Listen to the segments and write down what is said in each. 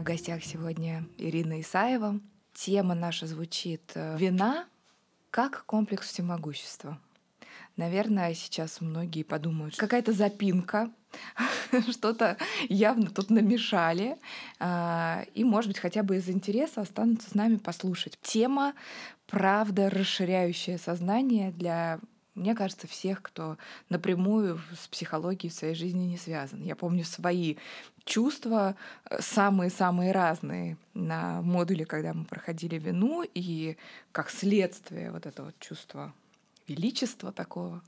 в гостях сегодня Ирина Исаева. Тема наша звучит э, «Вина как комплекс всемогущества». Наверное, сейчас многие подумают, какая-то запинка, что-то явно тут намешали. А, и, может быть, хотя бы из интереса останутся с нами послушать. Тема правда расширяющая сознание для мне кажется, всех, кто напрямую с психологией в своей жизни не связан. Я помню свои чувства э, самые-самые разные на модуле, когда мы проходили вину, и как следствие вот этого чувства величества такого.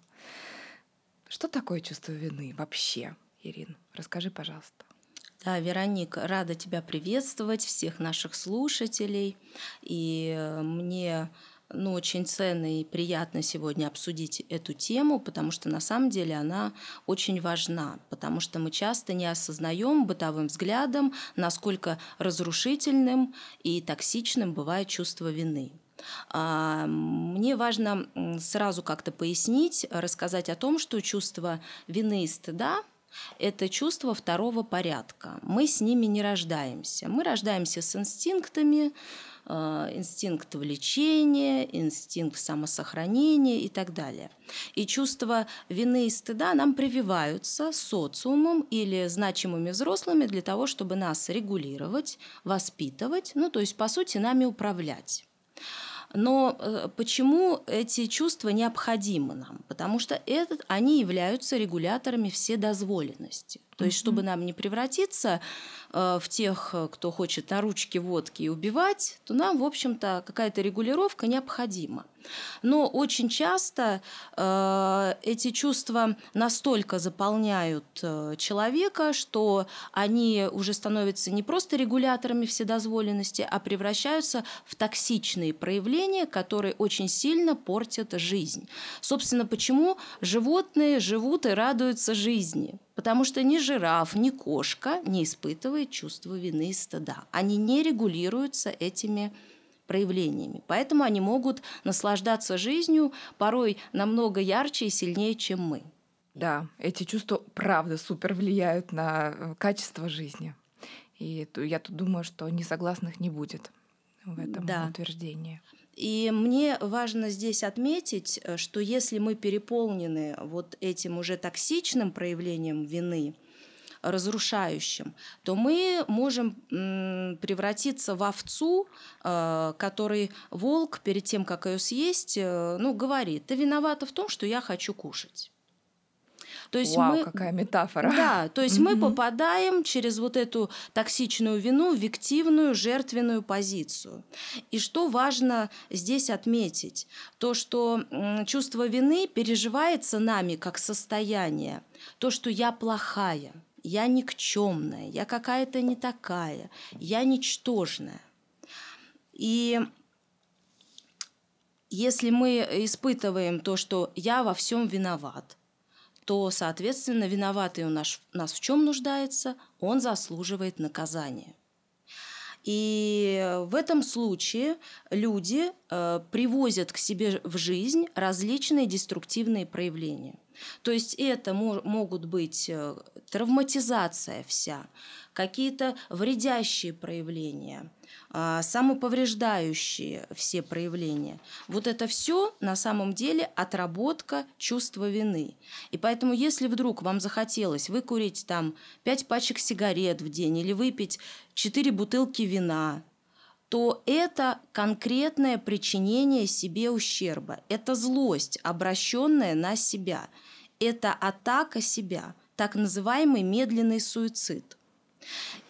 Что такое чувство вины вообще, Ирин? Расскажи, пожалуйста. Да, Вероника, рада тебя приветствовать, всех наших слушателей. И э, мне ну, очень ценно и приятно сегодня обсудить эту тему, потому что на самом деле она очень важна, потому что мы часто не осознаем бытовым взглядом, насколько разрушительным и токсичным бывает чувство вины. А, мне важно сразу как-то пояснить, рассказать о том, что чувство вины и стыда это чувство второго порядка. Мы с ними не рождаемся. Мы рождаемся с инстинктами, Э, инстинкт влечения, инстинкт самосохранения и так далее. И чувство вины и стыда нам прививаются социумом или значимыми взрослыми для того, чтобы нас регулировать, воспитывать, ну то есть по сути нами управлять. Но э, почему эти чувства необходимы нам? Потому что этот, они являются регуляторами вседозволенности. То есть, чтобы нам не превратиться Э, в тех, э, кто хочет на ручке водки и убивать, то нам, в общем-то, какая-то регулировка необходима. Но очень часто э, эти чувства настолько заполняют э, человека, что они уже становятся не просто регуляторами вседозволенности, а превращаются в токсичные проявления, которые очень сильно портят жизнь. Собственно, почему животные живут и радуются жизни? Потому что ни жираф, ни кошка не испытывает чувство вины и стыда. Они не регулируются этими проявлениями. Поэтому они могут наслаждаться жизнью порой намного ярче и сильнее, чем мы. Да, эти чувства правда супер влияют на э, качество жизни. И я тут думаю, что несогласных не будет в этом да. утверждении. И мне важно здесь отметить, э, что если мы переполнены вот этим уже токсичным проявлением вины, разрушающим, то мы можем превратиться в овцу, э, который волк перед тем, как ее съесть, э, ну, говорит, ты виновата в том, что я хочу кушать. То есть Вау, мы, какая метафора. Да, то есть мы попадаем через вот эту токсичную вину в виктивную, жертвенную позицию. И что важно здесь отметить, то, что чувство вины переживается нами как состояние, то, что я плохая – я никчемная, я какая-то не такая, я ничтожная. И если мы испытываем то, что я во всем виноват, то, соответственно, виноватый у нас, нас в чем нуждается, он заслуживает наказания. И в этом случае люди э, привозят к себе в жизнь различные деструктивные проявления – то есть это могут быть э, травматизация вся, какие-то вредящие проявления, самоповреждающие все проявления. Вот это все на самом деле отработка чувства вины. И поэтому, если вдруг вам захотелось выкурить там 5 пачек сигарет в день или выпить 4 бутылки вина, то это конкретное причинение себе ущерба. Это злость, обращенная на себя – это атака себя, так называемый медленный суицид.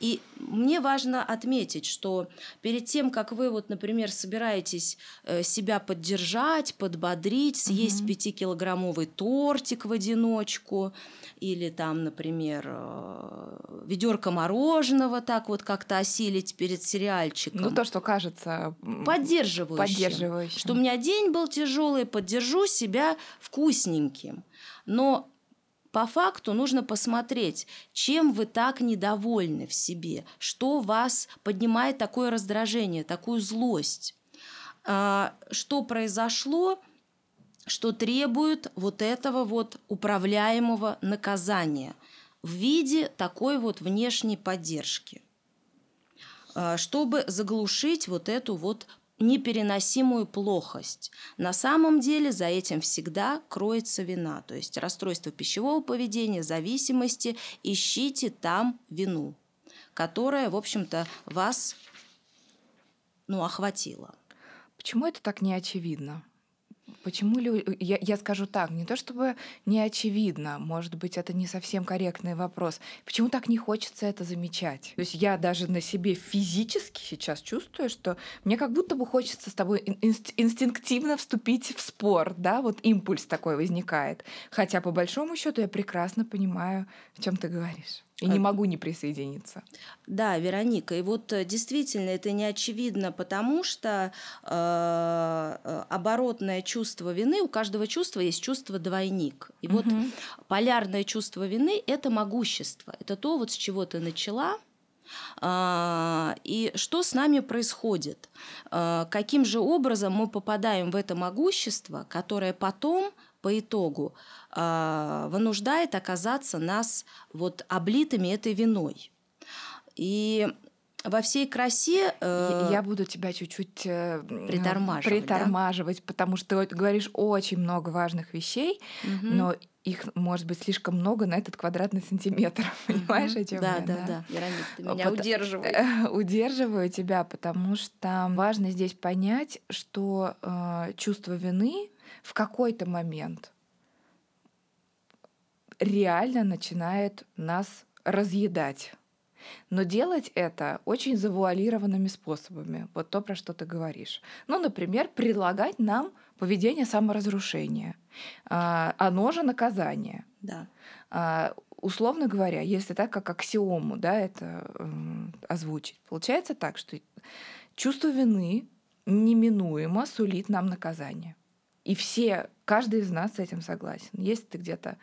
И мне важно отметить, что перед тем, как вы, вот, например, собираетесь э, себя поддержать, подбодрить, съесть пятикилограммовый тортик в одиночку, или там, например, э, ведерко мороженого так вот как-то осилить перед сериальчиком. Ну, то, что кажется поддерживающим. поддерживающим. Что у меня день был тяжелый, поддержу себя вкусненьким. Но по факту нужно посмотреть, чем вы так недовольны в себе, что вас поднимает такое раздражение, такую злость, а, что произошло, что требует вот этого вот управляемого наказания в виде такой вот внешней поддержки. а, чтобы заглушить вот эту вот непереносимую плохость. На самом деле за этим всегда кроется вина, то есть расстройство пищевого поведения, зависимости. Ищите там вину, которая, в общем-то, вас ну, охватила. Почему это так не очевидно? Почему люди... Я, я скажу так, не то чтобы не очевидно, может быть, это не совсем корректный вопрос. Почему так не хочется это замечать? То есть я даже на себе физически сейчас чувствую, что мне как будто бы хочется с тобой инст- инстинктивно вступить в спор, да, вот импульс такой возникает. Хотя по большому счету я прекрасно понимаю, о чем ты говоришь. И не могу не присоединиться. Да, Вероника, и вот э, действительно это не очевидно, потому что э, э, оборотное чувство вины, у каждого чувства есть чувство двойник. И угу. вот полярное чувство вины – это могущество, это то, вот с чего ты начала, а, и что с нами происходит? Каким же образом мы попадаем в это могущество, которое потом по итогу э, вынуждает оказаться нас вот облитыми этой виной. И во всей красе... Э, я буду тебя чуть-чуть э, притормаживать, притормаживать да? потому что ты говоришь очень много важных вещей, угу. но их может быть слишком много на этот квадратный сантиметр. Понимаешь, о чем да, я? Да, да, да. Вероника, ты меня Пот... удерживай. Удерживаю тебя, потому что важно здесь понять, что э, чувство вины в какой-то момент реально начинает нас разъедать. Но делать это очень завуалированными способами. Вот то, про что ты говоришь. Ну, например, предлагать нам поведение саморазрушения. А, оно же наказание. Да. А, условно говоря, если так как аксиому да, это э, озвучить, получается так, что чувство вины неминуемо сулит нам наказание. И все, каждый из нас с этим согласен. Если ты где-то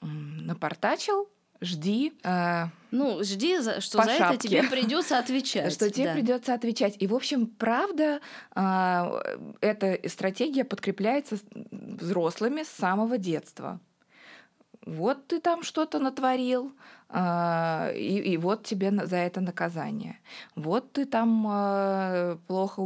напортачил, жди. Э, ну, жди, что за это тебе придется отвечать. Что тебе да. придется отвечать. И, в общем, правда, э, эта стратегия подкрепляется взрослыми с самого детства. Вот ты там что-то натворил, а, и, и вот тебе за это наказание. Вот ты там а, плохо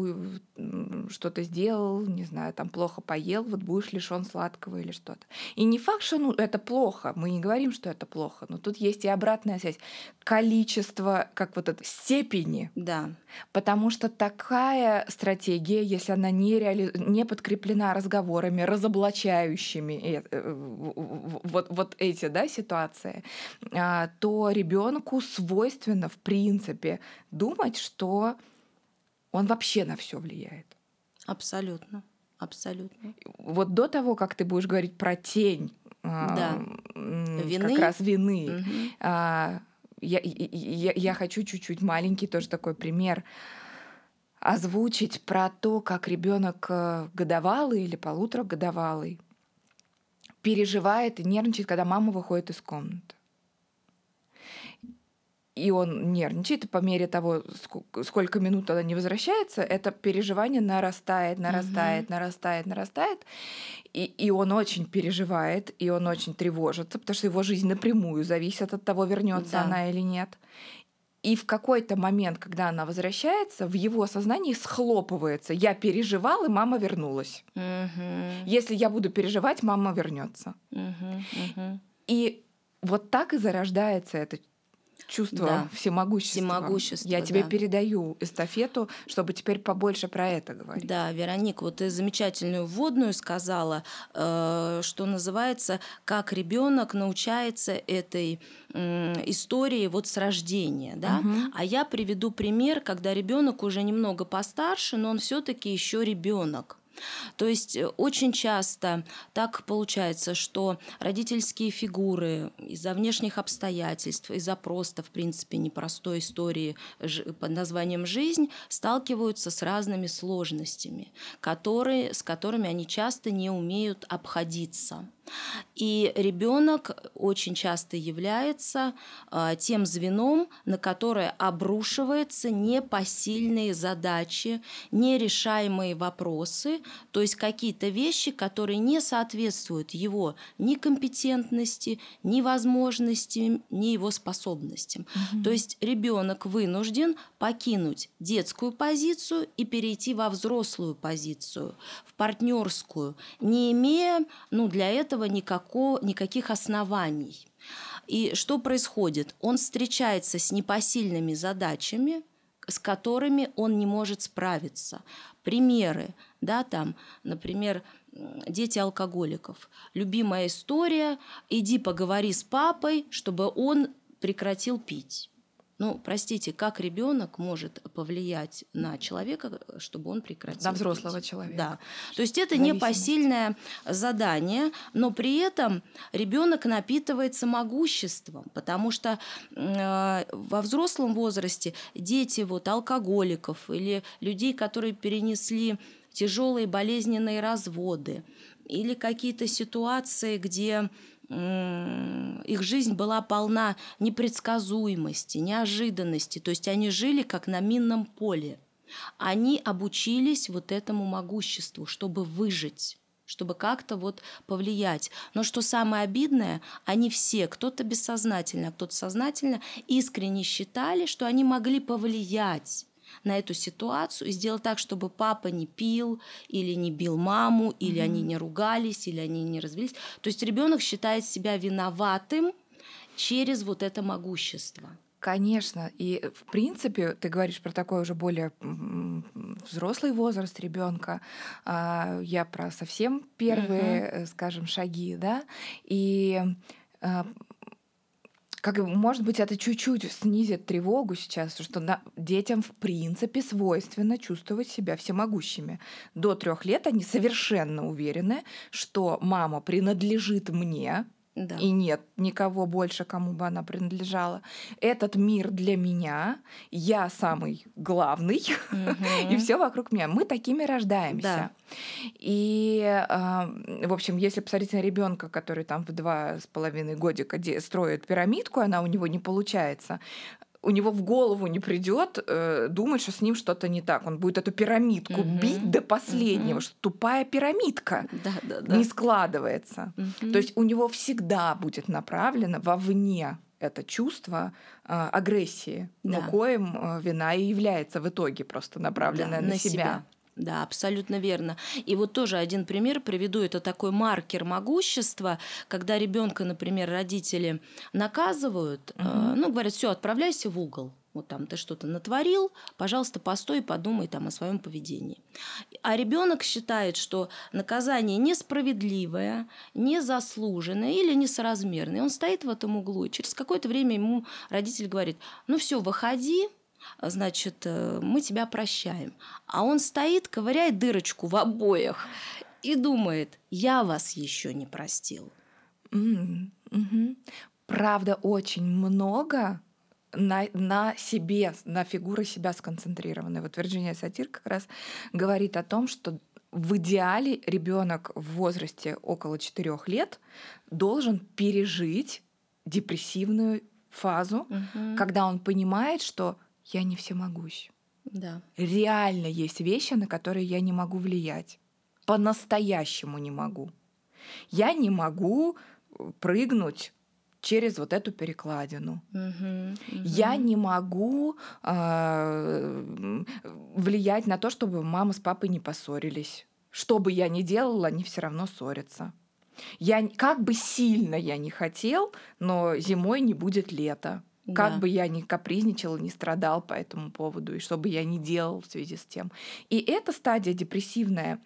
что-то сделал, не знаю, там плохо поел, вот будешь лишен сладкого или что-то. И не факт, что ну, это плохо, мы не говорим, что это плохо, но тут есть и обратная связь. Количество, как вот это, степени. Да. Потому что такая стратегия, если она не, реали... не подкреплена разговорами, разоблачающими э, э, вот, вот эти да, ситуации, а, то ребенку свойственно, в принципе, думать, что он вообще на все влияет. Абсолютно. Абсолютно. Вот до того, как ты будешь говорить про тень, да. вины. как раз вины, угу. я, я, я хочу чуть-чуть маленький тоже такой пример озвучить про то, как ребенок э, годовалый или полуторагодовалый переживает и нервничает, когда мама выходит из комнаты и он нервничает, и по мере того, сколько минут она не возвращается, это переживание нарастает, нарастает, угу. нарастает, нарастает. И, и он очень переживает, и он очень тревожится, потому что его жизнь напрямую зависит от того, вернется да. она или нет. И в какой-то момент, когда она возвращается, в его сознании схлопывается. Я переживал, и мама вернулась. Угу. Если я буду переживать, мама вернется. Угу, угу. И вот так и зарождается это чувство да. всемогущества. Всемогущество, Я тебе да. передаю эстафету, чтобы теперь побольше про это говорить. Да, Вероник, вот ты замечательную вводную сказала, э, что называется, как ребенок научается этой истории вот с рождения, да. Угу. А я приведу пример, когда ребенок уже немного постарше, но он все-таки еще ребенок. То есть э, очень часто так получается, что родительские фигуры из-за внешних обстоятельств, из-за просто, в принципе, непростой истории под названием «жизнь» сталкиваются с разными сложностями, которые, с которыми они часто не умеют обходиться. И ребенок очень часто является э, тем звеном, на которое обрушиваются непосильные задачи, нерешаемые вопросы, то есть какие-то вещи, которые не соответствуют его ни компетентности, ни возможностям, ни его способностям. Угу. То есть ребенок вынужден покинуть детскую позицию и перейти во взрослую позицию, в партнерскую, не имея ну, для этого никакого, никаких оснований. И что происходит? Он встречается с непосильными задачами, с которыми он не может справиться. Примеры, да, там, например, дети алкоголиков. Любимая история, иди поговори с папой, чтобы он прекратил пить. Ну, простите, как ребенок может повлиять на человека, чтобы он прекратил? На взрослого пить? человека. Да. То есть это непосильное задание, но при этом ребенок напитывается могуществом, потому что э, во взрослом возрасте дети вот алкоголиков или людей, которые перенесли тяжелые болезненные разводы или какие-то ситуации, где их жизнь была полна непредсказуемости, неожиданности. То есть они жили как на минном поле. Они обучились вот этому могуществу, чтобы выжить чтобы как-то вот повлиять. Но что самое обидное, они все, кто-то бессознательно, а кто-то сознательно, искренне считали, что они могли повлиять на эту ситуацию и сделать так, чтобы папа не пил или не бил маму, или mm-hmm. они не ругались, или они не развелись. То есть ребенок считает себя виноватым через вот это могущество. Конечно. И в принципе, ты говоришь про такой уже более взрослый возраст ребенка. А, я про совсем первые, uh-huh. скажем, шаги, да. И а, как может быть, это чуть-чуть снизит тревогу сейчас, что на, детям в принципе свойственно чувствовать себя всемогущими. До трех лет они совершенно уверены, что мама принадлежит мне, да. И нет никого больше, кому бы она принадлежала. Этот мир для меня, я самый главный, угу. и все вокруг меня. Мы такими рождаемся. Да. И, э, в общем, если посмотреть на ребенка, который там в два с половиной годика строит пирамидку, она у него не получается, у него в голову не придет э, думать, что с ним что-то не так. Он будет эту пирамидку угу. бить до последнего, угу. что тупая пирамидка да, да, да. не складывается. Угу. То есть у него всегда будет направлено вовне это чувство э, агрессии, да. но коим э, вина и является в итоге просто направленная да, на, на себя. себя. Да, абсолютно верно. И вот тоже один пример приведу. Это такой маркер могущества, когда ребенка, например, родители наказывают, угу. э, ну, говорят, все, отправляйся в угол. Вот там ты что-то натворил, пожалуйста, постой и подумай там о своем поведении. А ребенок считает, что наказание несправедливое, незаслуженное или несоразмерное. Он стоит в этом углу, и через какое-то время ему родитель говорит: ну все, выходи, значит, э, мы тебя прощаем. А он стоит, ковыряет дырочку в обоях и думает, я вас еще не простил. Mm-hmm. Правда, очень много на, на себе, на фигуры себя сконцентрированы. Вот Вирджиния Сатир как раз говорит о том, что в идеале ребенок в возрасте около 4 лет должен пережить депрессивную фазу, угу. когда он понимает, что я не всемогущ. Да. Реально есть вещи, на которые я не могу влиять. По-настоящему не могу. Я не могу э, прыгнуть через вот эту перекладину. Uh-huh, uh-huh. Я не могу э, влиять на то, чтобы мама с папой не поссорились. Что бы я ни делала, они все равно ссорятся. Я как бы сильно я не хотел, но зимой не будет лета. Как да. бы я ни капризничал, ни страдал по этому поводу, и что бы я ни делал в связи с тем. И эта стадия депрессивная,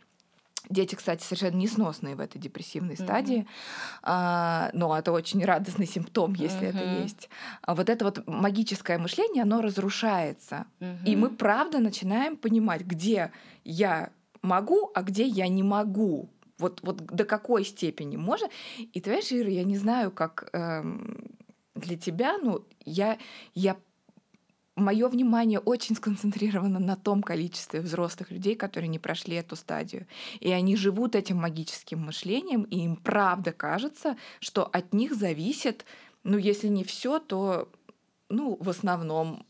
Дети, кстати, совершенно несносные в этой депрессивной mm-hmm. стадии, а, но это очень радостный симптом, если mm-hmm. это есть. А вот это вот магическое мышление, оно разрушается. Mm-hmm. И мы правда начинаем понимать, где я могу, а где я не могу. Вот, вот до какой степени можно. И ты знаешь, Ира, я не знаю, как эм, для тебя, ну, я, я мое внимание очень сконцентрировано на том количестве взрослых людей, которые не прошли эту стадию. И они живут этим магическим мышлением, и им правда кажется, что от них зависит, ну, если не все, то ну, в основном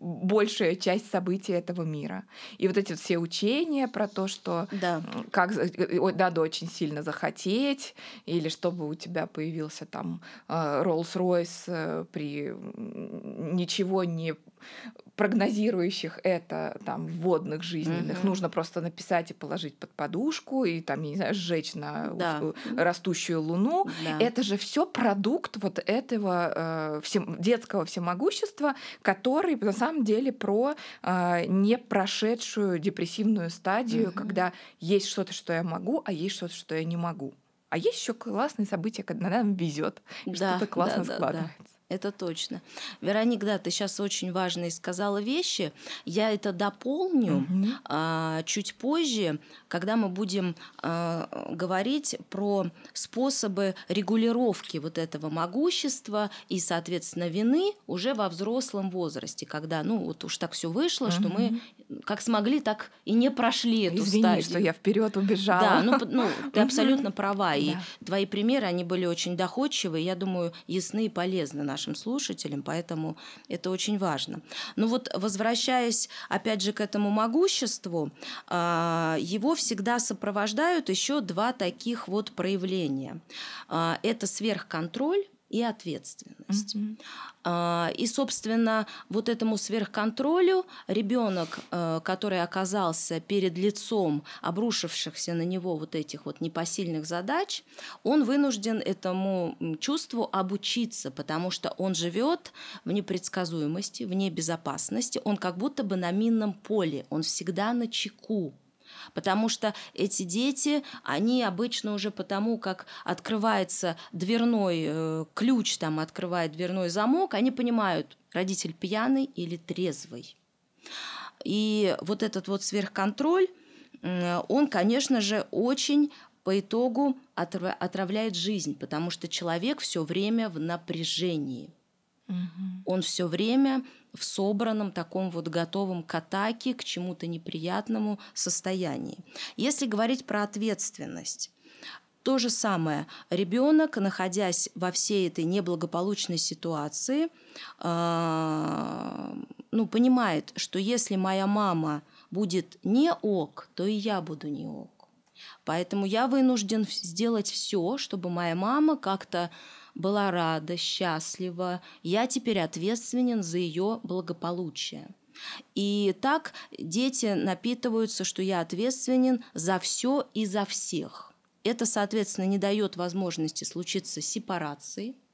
большая часть событий этого мира. И вот эти все учения про то, что да. как надо очень сильно захотеть, или чтобы у тебя появился там э, Rolls-Royce э, при ничего не прогнозирующих это там вводных жизненных. Mm-hmm. Нужно просто написать и положить под подушку и там, не знаю, сжечь на да. растущую луну. Да. Это же все продукт вот этого э, всем, детского всемогущества, который на самом деле про э, не прошедшую депрессивную стадию, mm-hmm. когда есть что-то, что я могу, а есть что-то, что я не могу. А есть еще классные события, когда нам везет, да, что-то классно да, складывается. Да, да это точно. Вероника, да, ты сейчас очень важные сказала вещи. Я это дополню угу. а, чуть позже, когда мы будем а, говорить про способы регулировки вот этого могущества и, соответственно, вины уже во взрослом возрасте, когда, ну, вот уж так все вышло, угу. что мы как смогли, так и не прошли эту Извини, стадию. что я вперед убежала. Да, ну, ну ты абсолютно права. И твои примеры, они были очень доходчивые, я думаю, ясны и полезны нашим слушателям, поэтому это очень важно. Но вот возвращаясь опять же к этому могуществу, а, его всегда сопровождают еще два таких вот проявления. А, это сверхконтроль и ответственность. Mm-hmm. И, собственно, вот этому сверхконтролю ребенок, э, который оказался перед лицом обрушившихся на него вот этих вот непосильных задач, он вынужден этому чувству обучиться, потому что он живет в непредсказуемости, в небезопасности, он как будто бы на минном поле, он всегда на чеку потому что эти дети, они обычно уже потому, как открывается дверной э, ключ, там открывает дверной замок, они понимают, родитель пьяный или трезвый. И вот этот вот сверхконтроль, он, конечно же, очень по итогу отравляет жизнь, потому что человек все время в напряжении. Он все время в собранном таком вот готовом к атаке, к чему-то неприятному состоянии. Если говорить про ответственность, то же самое. Ребенок, находясь во всей этой неблагополучной ситуации, э, ну, понимает, что если моя мама будет не ок, то и я буду не ок. Поэтому я вынужден сделать все, чтобы моя мама как-то была рада, счастлива. Я теперь ответственен за ее благополучие. И так дети напитываются, что я ответственен за все и за всех. Это, соответственно, не дает возможности случиться сепарации –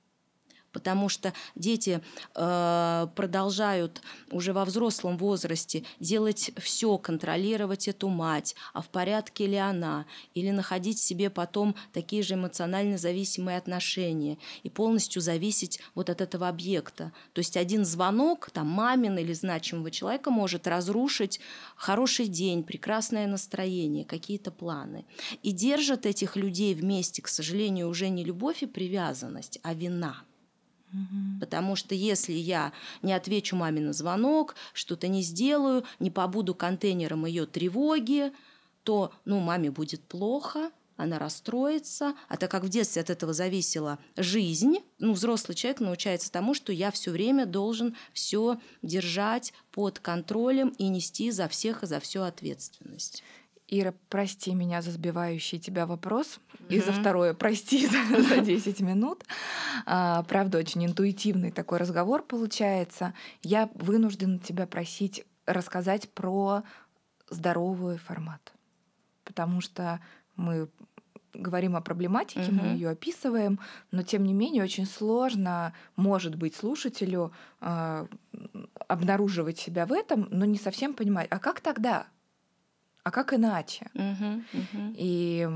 потому что дети э, продолжают уже во взрослом возрасте делать все, контролировать эту мать, а в порядке ли она, или находить себе потом такие же эмоционально зависимые отношения и полностью зависеть вот от этого объекта. То есть один звонок, там, мамин или значимого человека может разрушить хороший день, прекрасное настроение, какие-то планы. И держат этих людей вместе, к сожалению, уже не любовь и привязанность, а вина. Потому что если я не отвечу маме на звонок, что-то не сделаю, не побуду контейнером ее тревоги, то ну, маме будет плохо, она расстроится, а так как в детстве от этого зависела жизнь, ну, взрослый человек научается тому, что я все время должен все держать под контролем и нести за всех и за всю ответственность. Ира, прости меня за сбивающий тебя вопрос. Mm-hmm. И за второе, прости за, за 10 минут. А, правда, очень интуитивный такой разговор получается. Я вынуждена тебя просить рассказать про здоровый формат. Потому что мы говорим о проблематике, mm-hmm. мы ее описываем, но тем не менее очень сложно, может быть, слушателю э, обнаруживать себя в этом, но не совсем понимать, а как тогда? А как иначе? Угу, угу. И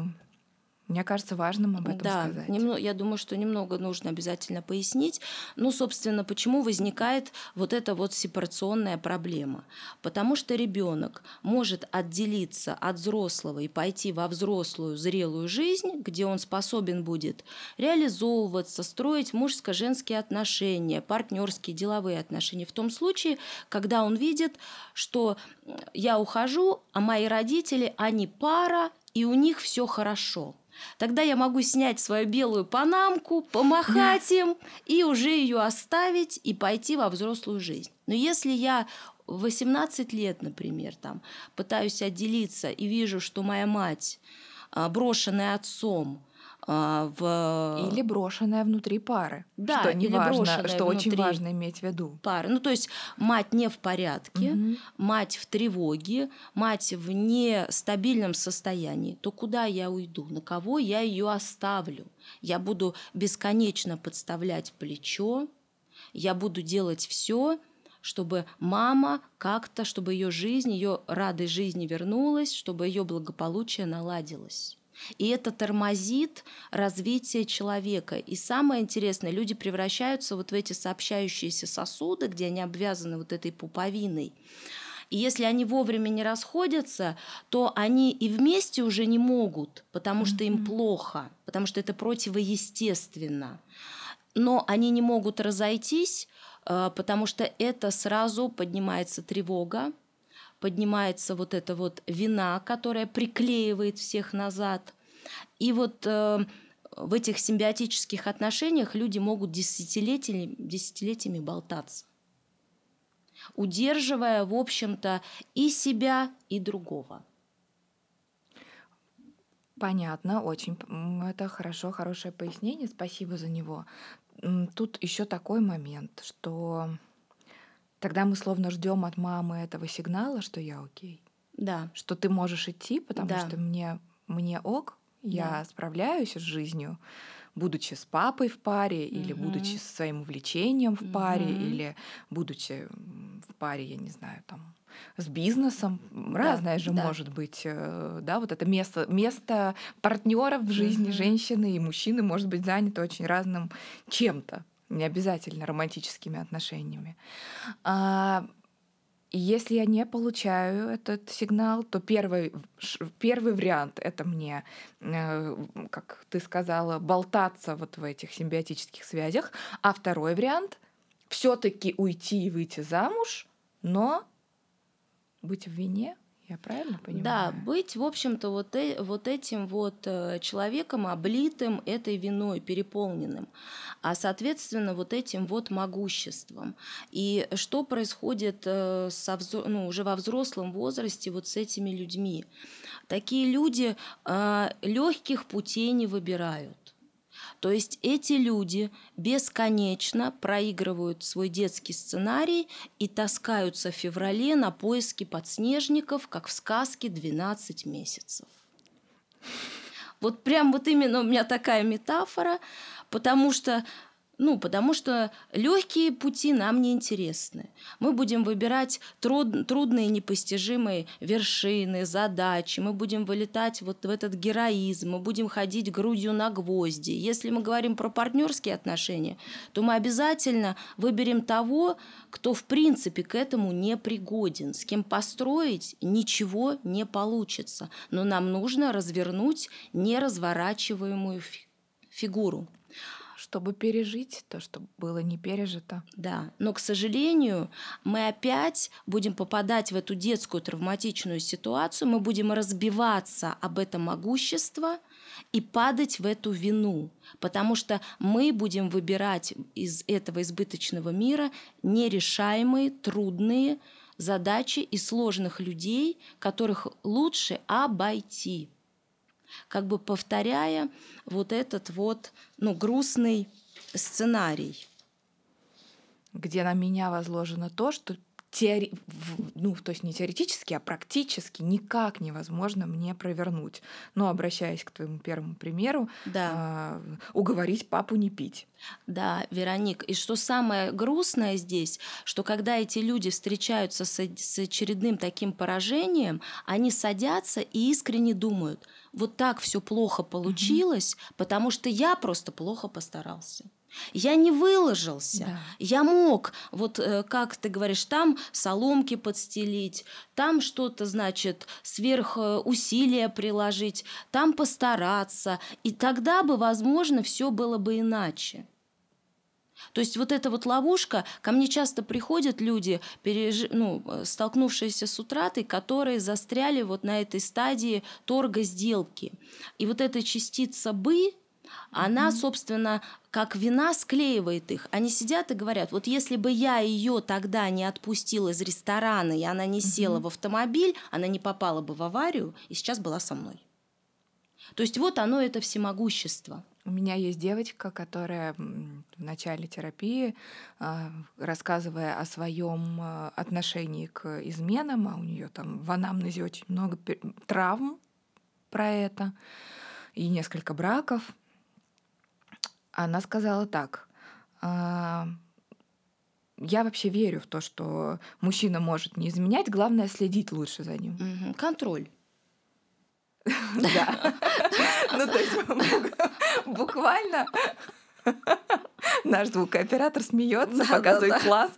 Мне кажется, важным об этом да, сказать. Немного, я думаю, что немного нужно обязательно пояснить. Ну, собственно, почему возникает вот эта вот сепарационная проблема? Потому что ребенок может отделиться от взрослого и пойти во взрослую зрелую жизнь, где он способен будет реализовываться, строить мужско-женские отношения, партнерские, деловые отношения. В том случае, когда он видит, что я ухожу, а мои родители, они пара, и у них все хорошо. Тогда я могу снять свою белую панамку, помахать им и уже ее оставить и пойти во взрослую жизнь. Но если я в 18 лет, например, там, пытаюсь отделиться и вижу, что моя мать, а, брошенная отцом, а, в... Или брошенная внутри пары. Да, что не или важно, что очень важно иметь в виду. Пары. Ну, то есть мать не в порядке, Мгм. мать в тревоге, мать в нестабильном состоянии, то куда я уйду? На кого я ее оставлю? Я буду бесконечно подставлять плечо, я буду делать все, чтобы мама как-то, чтобы ее жизнь, ее радость жизни вернулась, чтобы ее благополучие наладилось. И это тормозит развитие человека. И самое интересное, люди превращаются вот в эти сообщающиеся сосуды, где они обвязаны вот этой пуповиной. И если они вовремя не расходятся, то они и вместе уже не могут, потому что им плохо, потому что это противоестественно. Но они не могут разойтись, э, потому что это сразу поднимается тревога, поднимается вот эта вот вина, которая приклеивает всех назад. И вот э, в этих симбиотических отношениях люди могут десятилетиями, десятилетиями болтаться, удерживая, в общем-то, и себя, и другого. Понятно, очень. Это хорошо, хорошее пояснение, спасибо за него. Тут еще такой момент, что тогда мы словно ждем от мамы этого сигнала, что я окей, Да, что ты можешь идти, потому Да. что мне, мне ок, я справляюсь с жизнью, будучи с папой в паре, или будучи со своим увлечением в паре, Мгм. или будучи в паре, я не знаю, там, с бизнесом. М, Да, Разное же да. может быть, э, да, вот это место, место партнеров в жизни Мгм. женщины и мужчины может быть занято очень разным чем-то, не обязательно романтическими отношениями. А, и если я не получаю этот сигнал, то первый, первый вариант это мне, э, как ты сказала, болтаться вот в этих симбиотических связях, а второй вариант все-таки уйти и выйти замуж, но быть в вине, я правильно понимаю? Да, быть, в общем-то, вот, э- вот этим вот э, человеком, облитым этой виной, переполненным, а, соответственно, вот этим вот могуществом. И что происходит э, со ну, уже во взрослом возрасте вот с этими людьми? Такие люди легких путей не выбирают. То есть эти люди бесконечно проигрывают свой детский сценарий и таскаются в феврале на поиски подснежников, как в сказке «12 месяцев». Вот прям вот именно у меня такая метафора, потому что ну, потому что легкие пути нам не интересны. Мы будем выбирать труд, трудные, непостижимые вершины, задачи. Мы будем вылетать вот в этот героизм. Мы будем ходить грудью на гвозди. Если мы говорим про партнерские отношения, то мы обязательно выберем того, кто в принципе к этому не пригоден, с кем построить ничего не получится. Но нам нужно развернуть неразворачиваемую фи- фигуру. Чтобы пережить то, что было не пережито. Да, но, к сожалению, мы опять будем попадать в эту детскую травматичную ситуацию, мы будем разбиваться об это могущество и падать в эту вину, потому что мы будем выбирать из этого избыточного мира нерешаемые, трудные задачи и сложных людей, которых лучше обойти как бы повторяя вот этот вот ну, грустный сценарий. где на меня возложено то, что теори... ну, то есть не теоретически, а практически никак невозможно мне провернуть. Но обращаясь к твоему первому примеру, да. э, уговорить папу не пить. Да, Вероник. И что самое грустное здесь, что когда эти люди встречаются с, с очередным таким поражением, они садятся и искренне думают, вот так все плохо получилось, угу. потому что я просто плохо постарался. Я не выложился. Да. Я мог, вот э, как ты говоришь, там соломки подстелить, там что-то, значит, сверх э, усилия приложить, там постараться. И тогда бы, возможно, все было бы иначе. То есть вот эта вот ловушка, ко мне часто приходят люди, переж... ну, э, столкнувшиеся с утратой, которые застряли вот на этой стадии торга сделки. И вот эта частица «бы», она, mm-hmm. собственно, как вина склеивает их. Они сидят и говорят, вот если бы я ее тогда не отпустил из ресторана, и она не села mm-hmm. в автомобиль, она не попала бы в аварию и сейчас была со мной. То есть вот оно это всемогущество. У меня есть девочка, которая в начале терапии, а, рассказывая о своем а, отношении к изменам, а у нее там в анамнезе очень много травм про это и несколько браков, она сказала так. «А, я вообще верю в то, что мужчина может не изменять, главное следить лучше за ним. Контроль. Да. Ну, то есть буквально наш звукооператор смеется, показывает класс,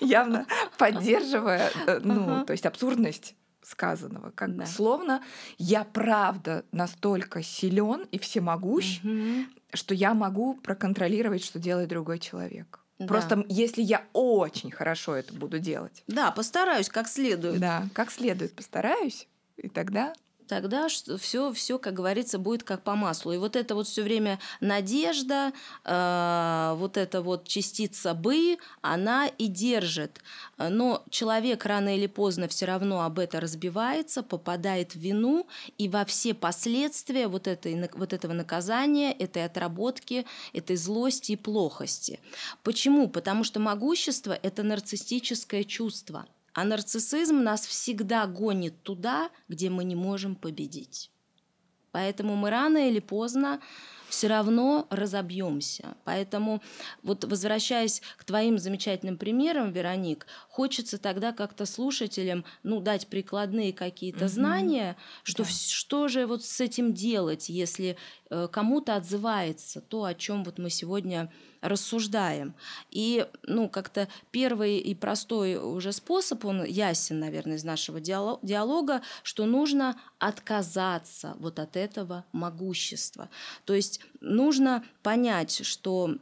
явно поддерживая, э, ну, то есть абсурдность сказанного. Как да. словно я правда настолько силен и всемогущ, угу. что я могу проконтролировать, что делает другой человек. Да. Просто если я очень хорошо это буду делать. Да, постараюсь как следует. Да, как следует постараюсь, и тогда тогда все, все, как говорится, будет как по маслу. И вот это вот все время надежда, э, вот эта вот частица бы, она и держит. Но человек рано или поздно все равно об это разбивается, попадает в вину, и во все последствия вот, этой, вот этого наказания, этой отработки, этой злости и плохости. Почему? Потому что могущество – это нарциссическое чувство – а нарциссизм нас всегда гонит туда, где мы не можем победить. Поэтому мы рано или поздно все равно разобьемся. Поэтому, вот возвращаясь к твоим замечательным примерам, Вероник, хочется тогда как-то слушателям ну, дать прикладные какие-то угу. знания, что, да. что же вот с этим делать, если э, кому-то отзывается то, о чем вот мы сегодня рассуждаем. И ну, как-то первый и простой уже способ, он ясен, наверное, из нашего диалога, что нужно отказаться вот от этого могущества. То есть нужно понять, что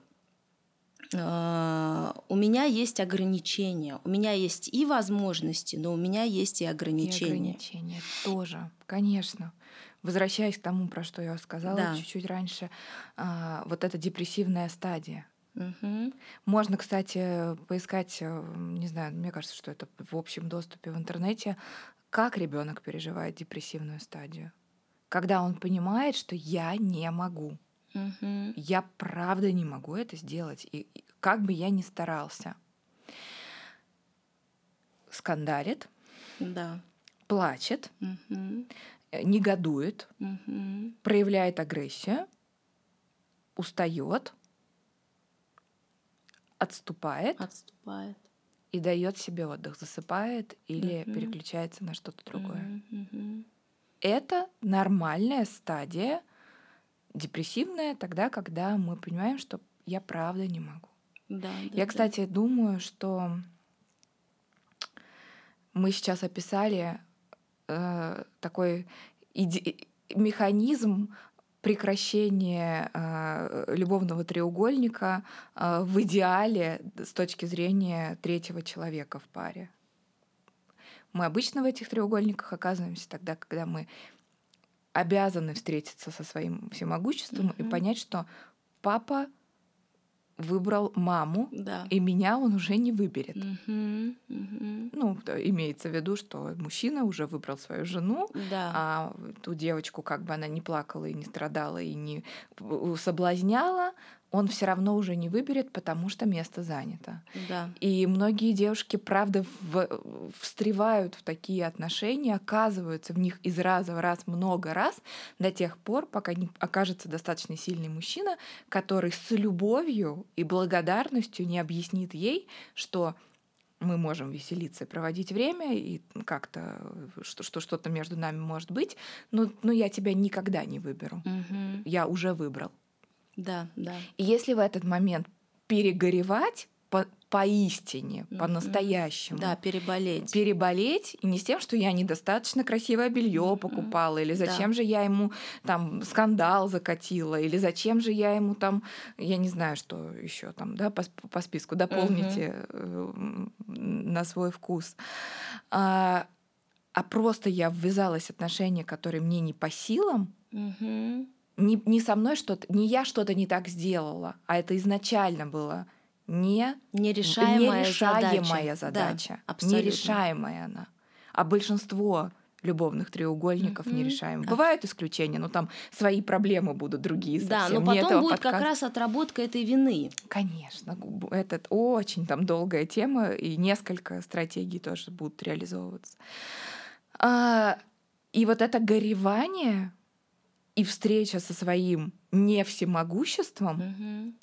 э, у меня есть ограничения, у меня есть и возможности, но у меня есть и ограничения. И ограничения тоже, конечно возвращаясь к тому, про что я сказала да. чуть-чуть раньше, а, вот эта депрессивная стадия. Угу. Можно, кстати, поискать, э, не знаю, мне кажется, что это в общем доступе в интернете, как ребенок переживает депрессивную стадию. Когда он понимает, что я не могу. Угу. Я правда не могу это сделать. И как бы я ни старался. Скандалит. Да. Плачет. Угу. Негодует. Угу. Проявляет агрессию. Устает отступает, отступает. и дает себе отдых, засыпает или угу. переключается на что-то другое. Угу. Это нормальная стадия депрессивная тогда, когда мы понимаем, что я правда не могу. Да, да, я, кстати, да. думаю, что мы сейчас описали э, такой иде- механизм прекращение э, любовного треугольника э, в идеале с точки зрения третьего человека в паре. Мы обычно в этих треугольниках оказываемся тогда, когда мы обязаны встретиться со своим всемогуществом mm-hmm. и понять, что папа выбрал маму, да. и меня он уже не выберет. Угу, угу. Ну, имеется в виду, что мужчина уже выбрал свою жену, да. а ту девочку, как бы она не плакала и не страдала и не соблазняла, он все равно уже не выберет, потому что место занято. Да. И многие девушки, правда, в, встревают в такие отношения, оказываются в них из раза в раз много раз до тех пор, пока не окажется достаточно сильный мужчина, который с любовью и благодарностью не объяснит ей, что мы можем веселиться проводить время, и как-то что, что что-то между нами может быть, но, но я тебя никогда не выберу. Мгм. Я уже выбрал. Да, да. И если в этот момент перегоревать по, поистине, Мгм. по-настоящему, Да, переболеть. переболеть, и не с тем, что я недостаточно красивое белье покупала, или Да. зачем же я ему там скандал закатила, или зачем же я ему там, я не знаю, что еще там, да, по, по списку, дополните э, на свой вкус. А, а просто я ввязалась в отношения, которые мне не по силам, Мгм. Не, не со мной что-то, не я что-то не так сделала, а это изначально было не Нерешаемая, нерешаемая задача. задача. Да, абсолютно. нерешаемая она. А большинство любовных треугольников Мгм. нерешаемы. А- Бывают исключения, но там свои проблемы будут другие совсем. Да, но потом этого будет как подкаста. раз отработка этой вины. Конечно, это очень там долгая тема, и несколько стратегий тоже будут реализовываться. А, и вот это горевание и встреча со своим не всемогуществом, Мгм.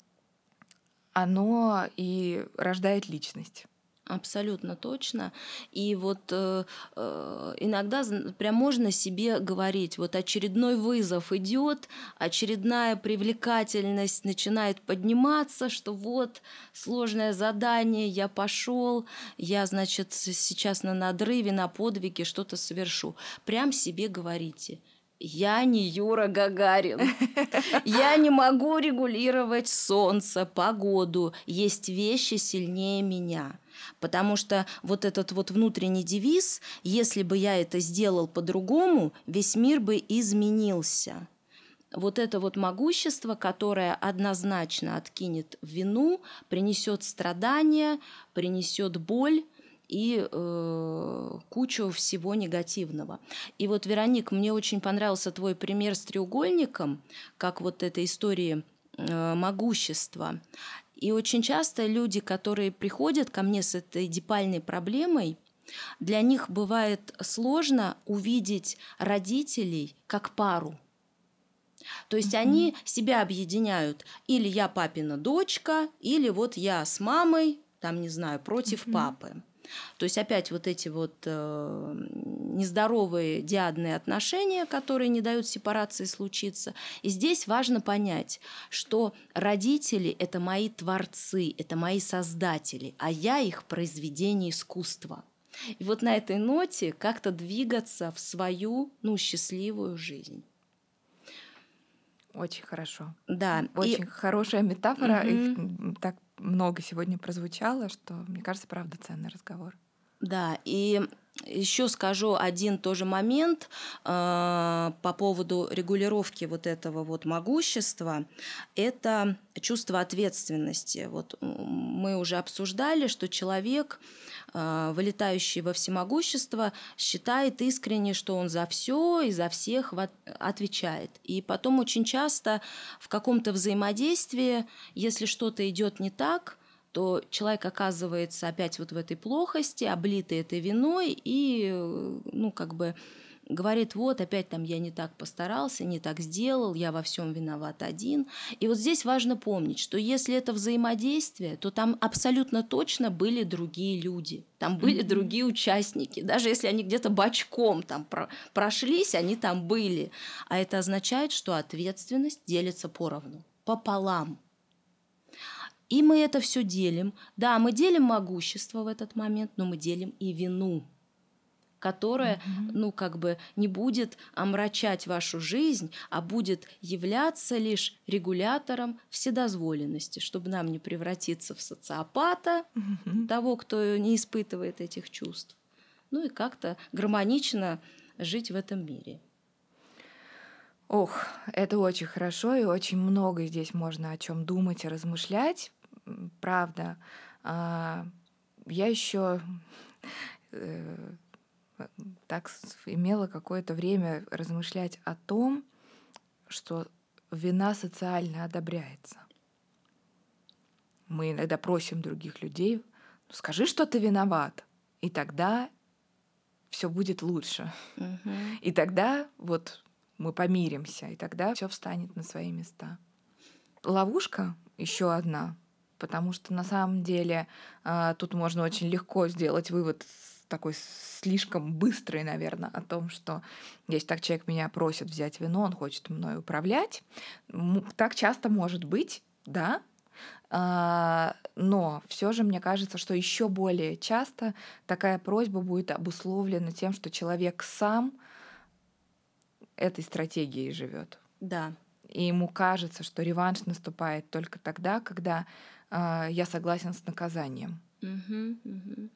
оно и рождает личность. Абсолютно точно. И вот э, э, иногда прям можно себе говорить, вот очередной вызов идет, очередная привлекательность начинает подниматься, что вот сложное задание, я пошел, я, значит, сейчас на надрыве, на подвиге что-то совершу. Прям себе говорите. Я не Юра Гагарин. Я не могу регулировать солнце, погоду. Есть вещи сильнее меня. Потому что вот этот вот внутренний девиз, если бы я это сделал по-другому, весь мир бы изменился. Вот это вот могущество, которое однозначно откинет вину, принесет страдания, принесет боль и э, кучу всего негативного. И вот, Вероник, мне очень понравился твой пример с треугольником, как вот этой истории э, могущества. И очень часто люди, которые приходят ко мне с этой депальной проблемой, для них бывает сложно увидеть родителей как пару. То есть они себя объединяют. Или я папина дочка, или вот я с мамой, там, не знаю, против Мгм. папы. То есть опять вот эти вот э, нездоровые диадные отношения, которые не дают сепарации случиться. И здесь важно понять, что родители – это мои творцы, это мои создатели, а я их произведение искусства. И вот на этой ноте как-то двигаться в свою, ну, счастливую жизнь. Очень хорошо. Да, и- Очень хорошая метафора. Мгм. м, так много сегодня прозвучало, что, мне кажется, правда ценный разговор. Да, и еще скажу один тоже момент э, по поводу регулировки вот этого вот могущества. Это чувство ответственности. Вот мы уже обсуждали, что человек, э, вылетающий во всемогущество, считает искренне, что он за все и за всех отвечает. И потом очень часто в каком-то взаимодействии, если что-то идет не так, то человек оказывается опять вот в этой плохости, облитый этой виной, и, ну, как бы говорит, вот, опять там я не так постарался, не так сделал, я во всем виноват один. И вот здесь важно помнить, что если это взаимодействие, то там абсолютно точно были другие люди, там были Мгм. другие участники, даже если они где-то бочком там про- прошлись, они там были. А это означает, что ответственность делится поровну, пополам. И мы это все делим. Да, мы делим могущество в этот момент, но мы делим и вину, которая, Мгм. ну, как бы не будет омрачать вашу жизнь, а будет являться лишь регулятором вседозволенности, чтобы нам не превратиться в социопата, Мгм. того, кто не испытывает этих чувств. Ну и как-то гармонично жить в этом мире. Ох, это очень хорошо, и очень много здесь можно о чем думать и размышлять. Правда. А, Я еще так с- имела какое-то время размышлять о том, что вина социально одобряется. Мы иногда просим других людей, ну, скажи, что ты виноват, и тогда все будет лучше. Угу. И тогда вот мы помиримся, и тогда все встанет на свои места. Ловушка еще одна, потому что на самом деле а, тут можно очень легко сделать вывод такой слишком быстрый, наверное, о том, что если так человек меня просит взять вино, он хочет мной управлять. Так часто может быть, да, а, но все же мне кажется, что еще более часто такая просьба будет обусловлена тем, что человек сам этой стратегией живет. Да. И ему кажется, что реванш наступает только тогда, когда я согласен с наказанием. Угу, угу.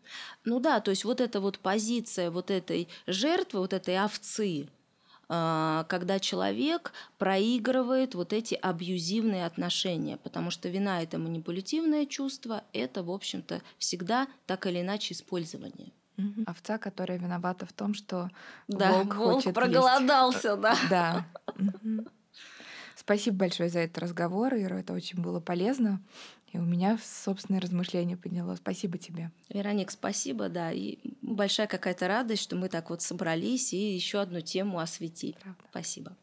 Ну да, то есть вот эта вот позиция вот этой жертвы, вот этой овцы, а, когда человек проигрывает вот эти абьюзивные отношения, потому что вина это манипулятивное чувство, это, в общем-то, всегда так или иначе использование. Угу. Овца, которая виновата в том, что да, волк, волк проголодался, есть. да. Да. Угу. Спасибо большое за этот разговор, Ира, это очень было полезно. И у меня собственное размышление подняло. Спасибо тебе. Вероник, спасибо, да. И большая какая-то радость, что мы так вот собрались и еще одну тему осветили. Правда. Спасибо.